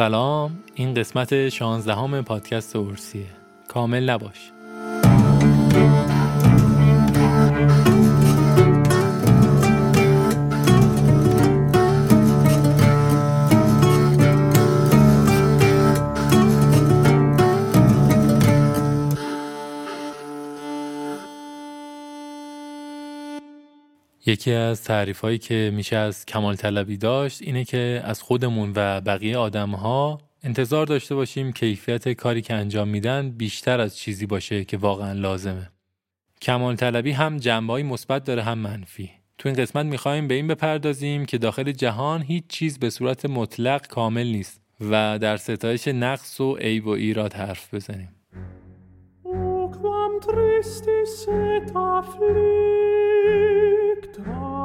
سلام این قسمت 16 همه پادکست اورسیه. کامل نباش. یکی از تعریف هایی که میشه از کمال طلبی داشت اینه که از خودمون و بقیه آدم ها انتظار داشته باشیم کیفیت کاری که انجام میدن بیشتر از چیزی باشه که واقعا لازمه. کمال طلبی هم جنبه مثبت داره هم منفی. تو این قسمت می‌خوایم به این بپردازیم که داخل جهان هیچ چیز به صورت مطلق کامل نیست و در ستایش نقص و عیب و ایراد حرف بزنیم. walk.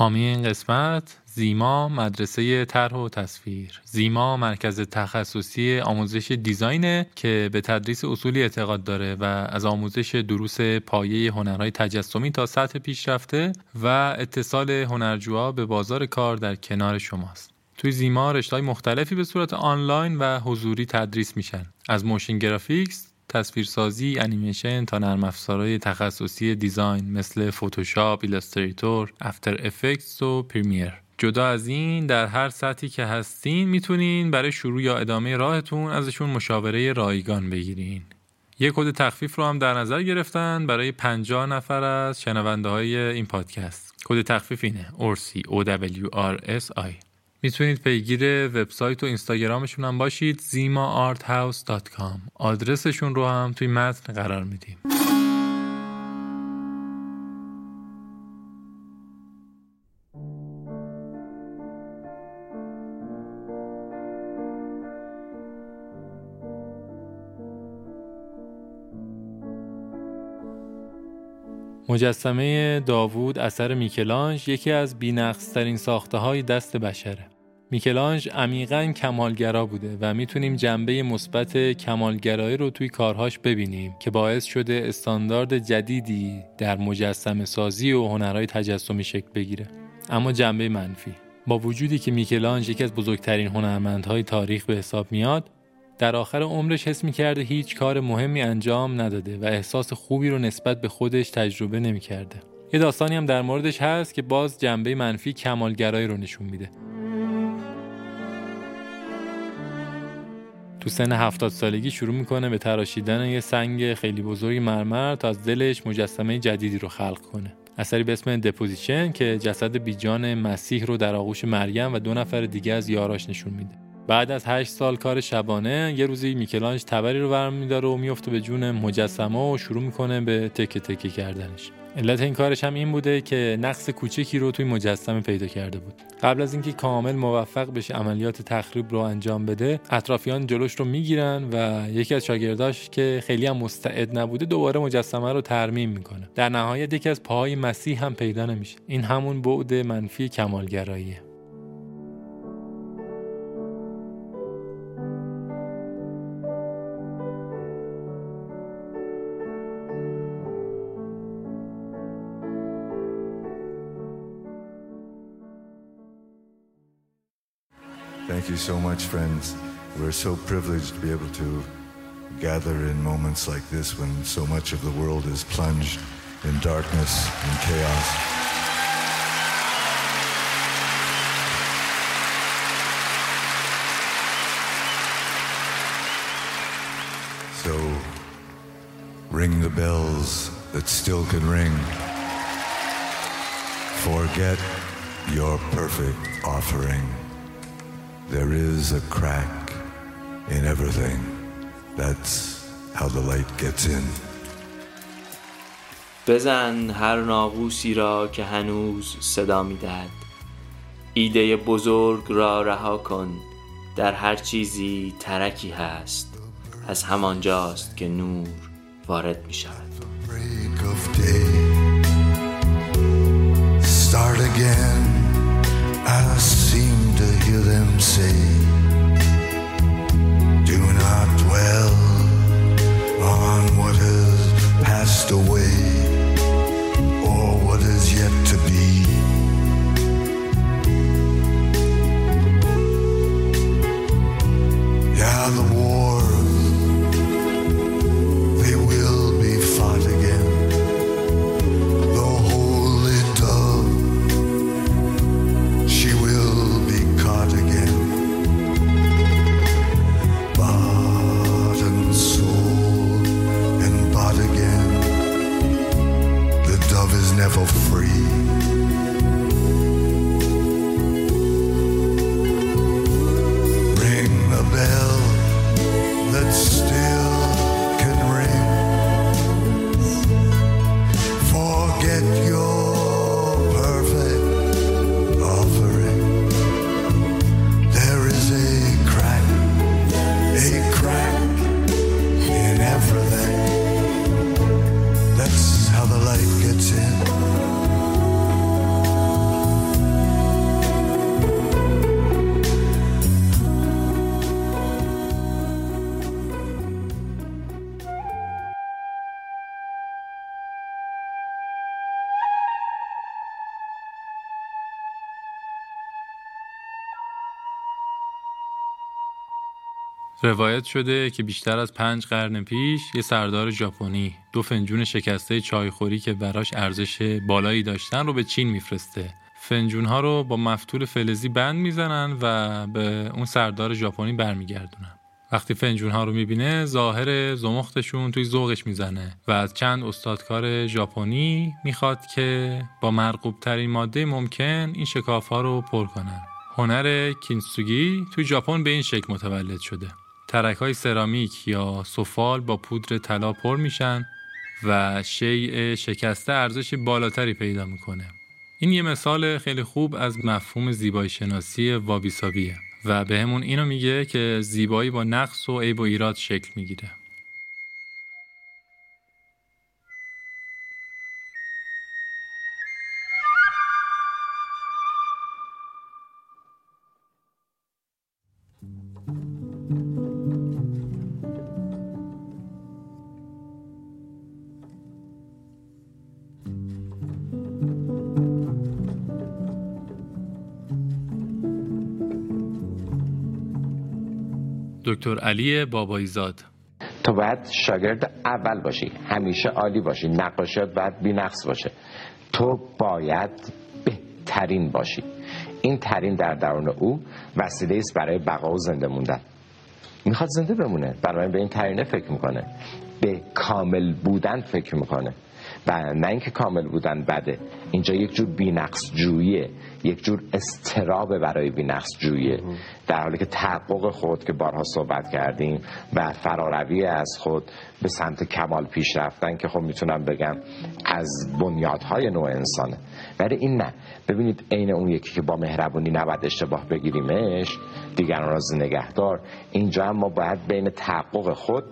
حامی این قسمت زیما مدرسه طرح و تصویر. زیما مرکز تخصصی آموزش design ه که به تدریس اصولی اعتقاد داره و از آموزش دروس پایه هنرهای تجسمی تا سطح پیشرفته و اتصال هنرجوها به بازار کار در کنار شماست. توی زیما رشته‌های مختلفی به صورت آنلاین و حضوری تدریس میشن. از motion graphics تصویرسازی، انیمیشن تا نرم افزارهای تخصصی design مثل Photoshop، Illustrator، After Effects و Premiere. جدا از این در هر سطحی که هستین می‌تونین برای شروع یا ادامه راهتون ازشون مشاوره رایگان بگیرین. یک کد تخفیف رو هم در نظر گرفتن برای 50 نفر از شنونده های این پادکست. کد تخفیف اینه اورسی O W R S I می‌تونید پیگیر وبسایت و اینستاگرامشون هم باشید zimaarthouse.com آدرسشون رو هم توی متن قرار میدیم مجسمه داوود اثر میکلانج یکی از بینقصترین ساخته های دست بشره. میکلانج عمیقا کمالگرا بوده و می‌تونیم جنبه مثبت کمالگرایی رو توی کارهاش ببینیم که باعث شده استاندارد جدیدی در مجسم سازی و هنرهای تجسمی شکل بگیره. اما جنبه منفی با وجودی که میکلانج یکی از بزرگترین هنرمندهای تاریخ به حساب میاد در آخر عمرش حس می کرده هیچ کار مهمی انجام نداده و احساس خوبی رو نسبت به خودش تجربه نمی کرده. یه داستانی هم در موردش هست که باز جنبه منفی کمالگرایی رو نشون میده. تو سن هفتاد سالگی شروع می‌کنه به تراشیدن یه سنگ خیلی بزرگ مرمر تا از دلش مجسمه جدیدی رو خلق کنه. اثری به اسم دپوزیشن که جسد بیجان مسیح رو در آغوش مریم و دو نفر دیگه از یاراش نشون میده. بعد از هشت سال کار شبانه یه روزی میکلانج تبری رو برمیداره و میفته به جون مجسمه و شروع می‌کنه به تکه تکه کردنش علت این کارش هم این بوده که نقص کوچکی رو توی مجسمه پیدا کرده بود. قبل از اینکه کامل موفق بشه عملیات تخریب رو انجام بده اطرافیان جلوش رو می‌گیرن و یکی از شاگرداش که خیلی هم مستعد نبوده دوباره مجسمه رو ترمیم می‌کنه. در نهایت یکی از پاهای مسیح هم پیدا نمیشه. این همون بعد منفی کمالگراییه. So much, friends. We're so privileged to be able to gather in moments like this when so much of the world is plunged in darkness and chaos. So ring the bells that still can ring. Forget your perfect offering. There is a crack in everything. That's how the light gets in. بزن هر ناقوسی را که هنوز صدا می‌دهد. ایده بزرگ را رها کن. در هر چیزی ترکی هست. از همانجاست که نور وارد می شود روایت شده که بیشتر از پنج قرن پیش یه سردار ژاپنی دو فنجون شکسته چایخوری که براش ارزش بالایی داشتن رو به چین میفرسته. فنجون ها رو با مفتول فلزی بند می‌زنن و به اون سردار ژاپنی برمیگردونن. وقتی فنجون ها رو می‌بینه ظاهر زمختشون توی ذوقش می‌زنه و از چند استادکار ژاپنی می‌خواد که با مرقوب ترین ماده ممکن این شکاف ها رو پر کنن. هنر کینسوگی توی ژاپن به این شکل متولد شده. ترک های سرامیک یا سفال با پودر طلا پر میشن و شیء شکسته ارزش بالاتری پیدا می‌کنه. این یه مثال خیلی خوب از مفهوم زیبایی شناسی وابیسابیه و بهمون اینو میگه که زیبایی با نقص و عیب و ایراد شکل می‌گیره. دکتر علی بابایزاد. تو باید شاگرد اول باشی. همیشه عالی باشی. نقاشیات باید بی نقص باشه. تو باید بهترین باشی. این ترین در درون او وسیله است برای بقا و زنده موندن. می‌خواد زنده بمونه. برای به این ترینه فکر می‌کنه. به کامل بودن فکر می‌کنه. و نه اینکه کامل بودن بده. اینجا یک جور بینقص جوییه یک جور استرابه برای بینقص جوییه در حالی که تحقق خود که بارها صحبت کردیم و فراروی از خود به سمت کمال پیش رفتن که خب می‌تونم بگم از بنیادهای نوع انسانه. ولی این نه. ببینید عین اون یکی که با مهربونی نباید اشتباه بگیریمش دیگران را نگهدار اینجا هم ما باید بین تحقق خود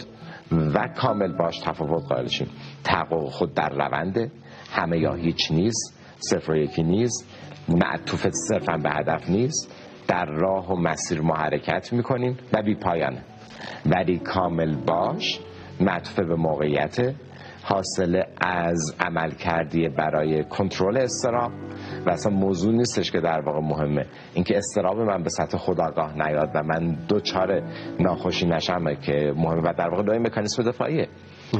و کامل باش تفاوت قائل شیم. تحقق خود در رونده. همه یا هیچ نیست. صفر و یکی نیست. معطوف صرفا به هدف نیست. در راه و مسیر ما حرکت می‌کنیم و بی پایانه. ولی کامل باش معطوف به موقعیت حاصل از عمل کردی برای کنترل استراب و اصلا موضوع نیستش که در واقع مهمه. اینکه استراب من به سطح خداگاه نیاد و من دو چار ناخوشی نشم که مهمه و در واقع نوع مکانیسم دفاعیه.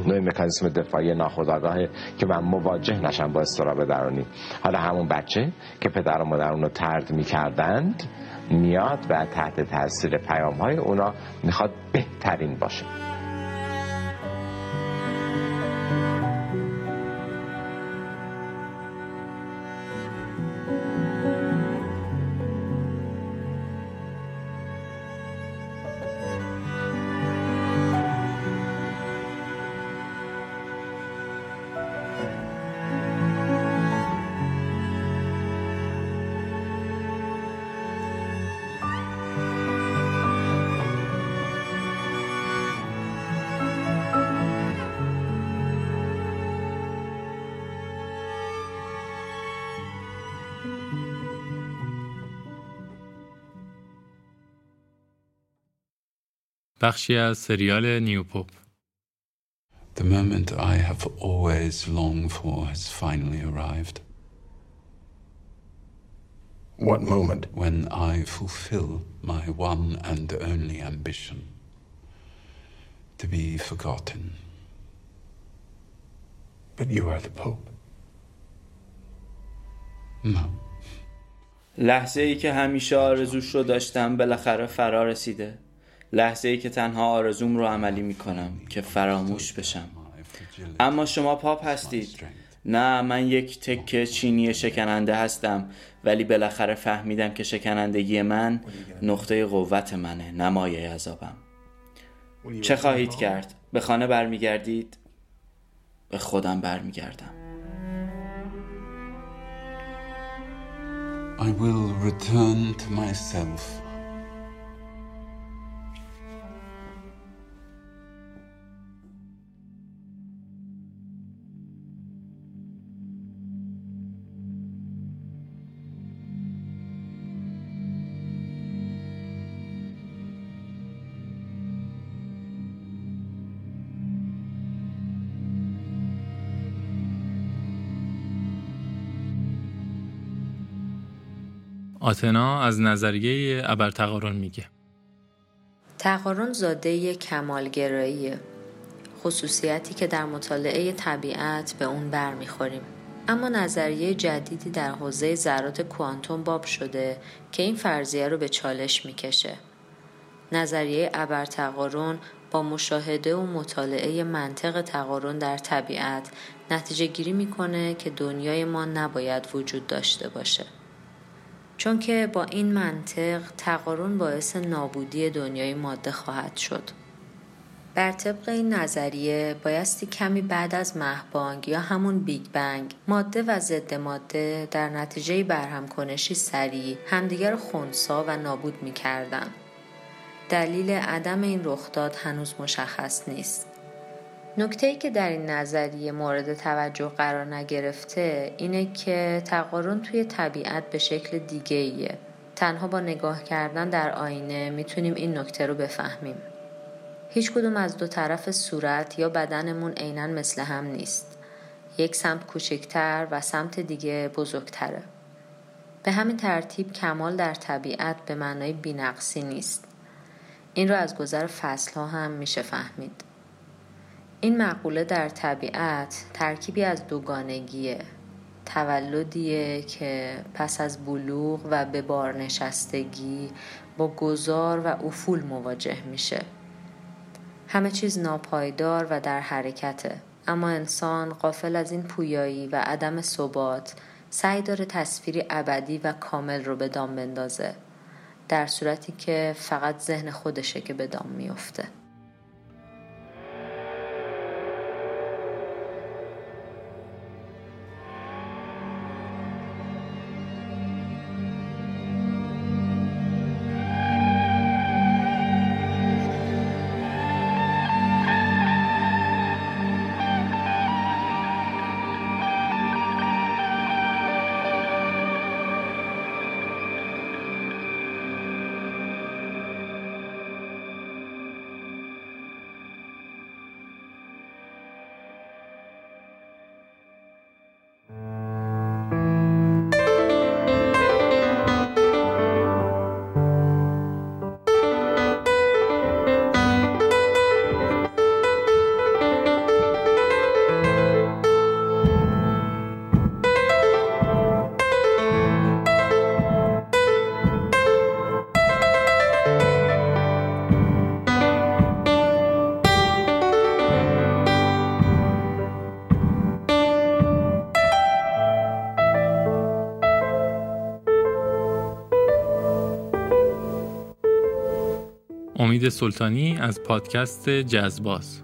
نوع مکانیسم دفاعی ناخداگاهه که من مواجه نشم با استراب درونی. حالا همون بچه که پدر و مادر اونو ترد می‌کردند میاد و تحت تاثیر پیام های اونا می‌خواد بهترین باشه. بخشی از سریال نیوپوپ The moment I have always longed for has finally arrived. What moment? When I fulfill my one and only ambition to be forgotten. But you are the Pope. No. لحظه ای که همیشه آرزوش رو داشتم بالاخره فرا رسیده لحظه ای که تنها آرزوم رو عملی می کنم که فراموش بشم اما شما پاپ هستید نه من یک تکه چینی شکننده هستم ولی بالاخره فهمیدم که شکنندگی من نقطه قوت منه نمایه عذابم چه خواهید کرد؟ به خانه برمیگردید؟ به خودم برمیگردم I will return to myself. آتنا از نظریه ابرتقارن میگه. تقارن زاده کمالگراییه خصوصیتی که در مطالعه طبیعت به اون برمیخوریم. اما نظریه جدیدی در حوزه ذرات کوانتوم باب شده که این فرضیه رو به چالش می‌کشه. نظریه ابرتقارن با مشاهده و مطالعه منطق تقارن در طبیعت نتیجه گیری می‌کنه که دنیای ما نباید وجود داشته باشه. چون که با این منطق تقارن باعث نابودی دنیای ماده خواهد شد. بر طبق این نظریه بایستی کمی بعد از مهبانگ یا همون بیگ بنگ ماده و ضد ماده در نتیجه برهم کنشی سریع همدیگر خونسا و نابود می کردن. دلیل عدم این رخداد هنوز مشخص نیست. نکته ای که در این نظریه مورد توجه قرار نگرفته اینه که تقارن توی طبیعت به شکل دیگه ایه. تنها با نگاه کردن در آینه می‌تونیم این نکته رو بفهمیم. هیچ کدوم از دو طرف صورت یا بدنمون عینا مثل هم نیست. یک سمت کوچکتر و سمت دیگه بزرگتره. به همین ترتیب کمال در طبیعت به معنای بینقصی نیست. این رو از گذر فصل ها هم میشه فهمید. این مقوله در طبیعت ترکیبی از دوگانگیه. تولدیه که پس از بلوغ و به بار نشستگی با گذار و افول مواجه میشه. همه چیز ناپایدار و در حرکته. اما انسان قافل از این پویایی و عدم ثبات سعی داره تصویری ابدی و کامل رو به دام بندازه در صورتی که فقط ذهن خودشه که به دام میفته. سلطانی از پادکست جزباز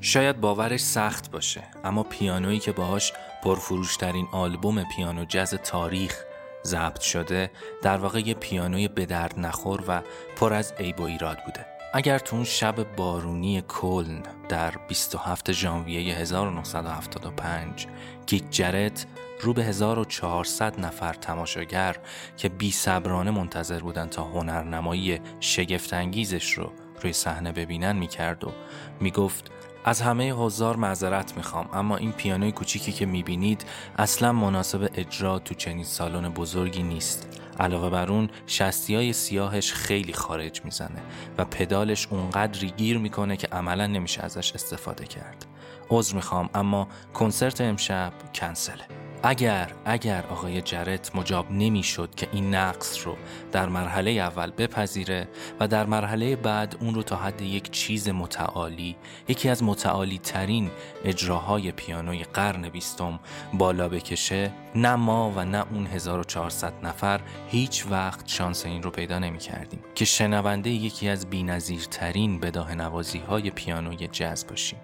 شاید باورش سخت باشه اما پیانویی که باهاش پرفروشترین آلبوم پیانو جز تاریخ ضبط شده در واقع یه پیانوی به نخور و پر از عیب و ایراد بوده. اگر تو اون شب بارونی کلن در 27 ژانویه 1975 گیک جرت رو به 1400 نفر تماشاگر که بی صبرانه منتظر بودن تا هنرنمایی شگفتانگیزش رو روی صحنه ببینن می‌کرد و می‌گفت از همه حضار معذرت می‌خوام اما این پیانوی کوچیکی که می‌بینید اصلا مناسب اجرا تو چنین سالن بزرگی نیست. علاوه بر اون شستی های سیاهش خیلی خارج می‌زنه و پدالش اونقدری گیر می‌کنه که عملا نمیشه ازش استفاده کرد. عذر می‌خوام اما کنسرت امشب کنسله. اگر اگر آقای جرت مجاب نمی‌شد که این نقص رو در مرحله اول بپذیره و در مرحله بعد اون رو تا حد یک چیز متعالی یکی از متعالی ترین اجراهای پیانوی قرن بیستم بالا بکشه نه ما و نه اون 1400 نفر هیچ وقت شانس این رو پیدا نمی کردیم که شنونده یکی از بینظیرترین بداه نوازی های پیانوی جز باشیم.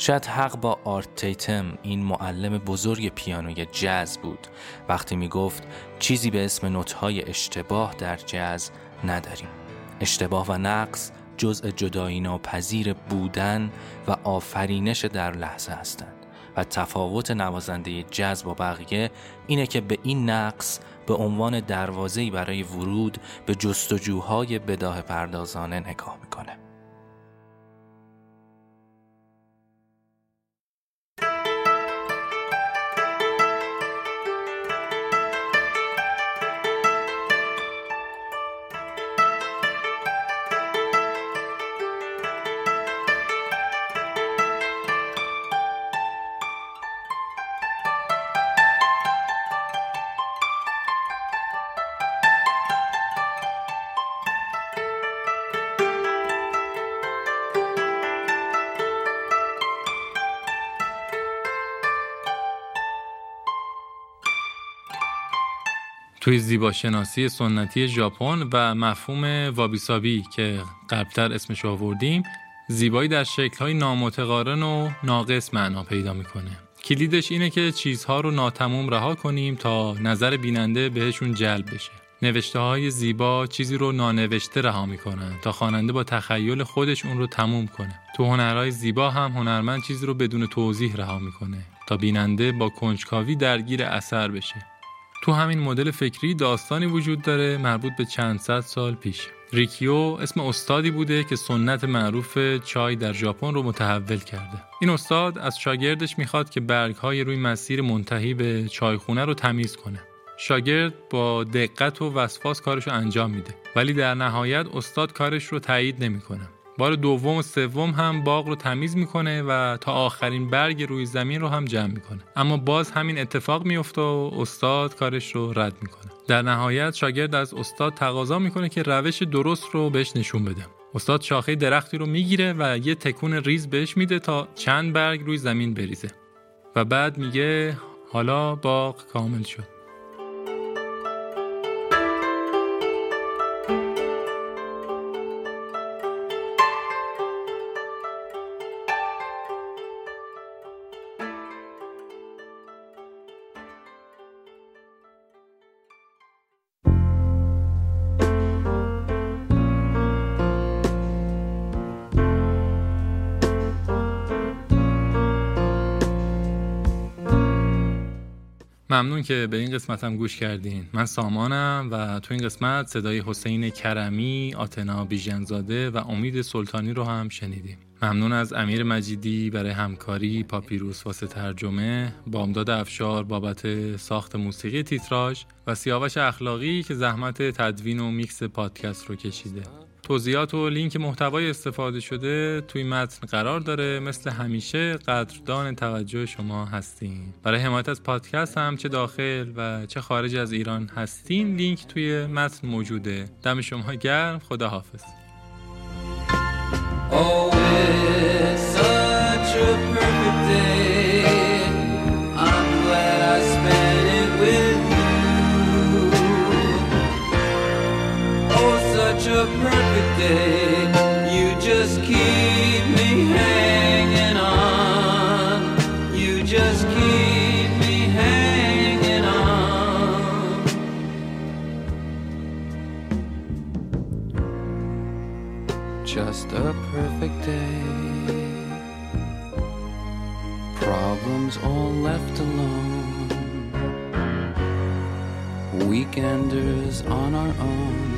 شاید حق با آرت تیتم این معلم بزرگ پیانوی جز بود. وقتی می گفت چیزی به اسم نوتهای اشتباه در جز نداریم. اشتباه و نقص جزء جدایی ناپذیر بودن و آفرینش در لحظه هستند. و تفاوت نوازنده جز با بقیه اینه که به این نقص به عنوان دروازه‌ای برای ورود به جستجوهای بداه پردازانه نگاه می‌کنه. توی زیباشناسی سنتی ژاپن و مفهوم وابیسابی که قبلتر اسمش آوردیم زیبایی در شکل‌های نامتقارن و ناقص معنا پیدا می‌کنه. کلیدش اینه که چیزها رو ناتموم رها کنیم تا نظر بیننده بهشون جلب بشه. نوشته های زیبا چیزی رو نانوشته رها می‌کنن تا خواننده با تخیل خودش اون رو تموم کنه. تو هنرهای زیبا هم هنرمند چیزی رو بدون توضیح رها می‌کنه تا بیننده با کنجکاوی درگیر اثر بشه. تو همین مدل فکری داستانی وجود داره مربوط به چند صد سال پیش. ریکیو اسم استادی بوده که سنت معروف چای در ژاپن رو متحول کرده. این استاد از شاگردش می‌خواد که برگهای روی مسیر منتهی به چایخونه رو تمیز کنه. شاگرد با دقت و وسواس کارش رو انجام میده. ولی در نهایت استاد کارش رو تایید نمی‌کنه. بار دوم و سوم هم باغ رو تمیز می‌کنه و تا آخرین برگ روی زمین رو هم جمع می‌کنه. اما باز همین اتفاق میفته و استاد کارش رو رد می‌کنه. در نهایت شاگرد از استاد تقاضا می‌کنه که روش درست رو بهش نشون بده. استاد شاخه درختی رو می‌گیره و یه تکون ریز بهش میده تا چند برگ روی زمین بریزه. و بعد میگه حالا باغ کامل شد. ممنون که به این قسمت هم گوش کردین. من سامانم و تو این قسمت صدای حسین کرمی، آتنا بیژنزاده و امید سلطانی رو هم شنیدیم. ممنون از امیر مجیدی برای همکاری پاپیروس واسه ترجمه بامداد افشار بابت ساخت موسیقی تیتراژ و سیاوش اخلاقی که زحمت تدوین و میکس پادکست رو کشیده. توضیحات و لینک محتوای استفاده شده توی متن قرار داره. مثل همیشه قدردان توجه شما هستیم برای حمایت از پادکست هم چه داخل و چه خارج از ایران هستین لینک توی متن موجوده. دم شما گرم. day. You just keep me hanging on. You just keep me hanging on. Just a perfect day. Problems all left alone. Weekenders on our own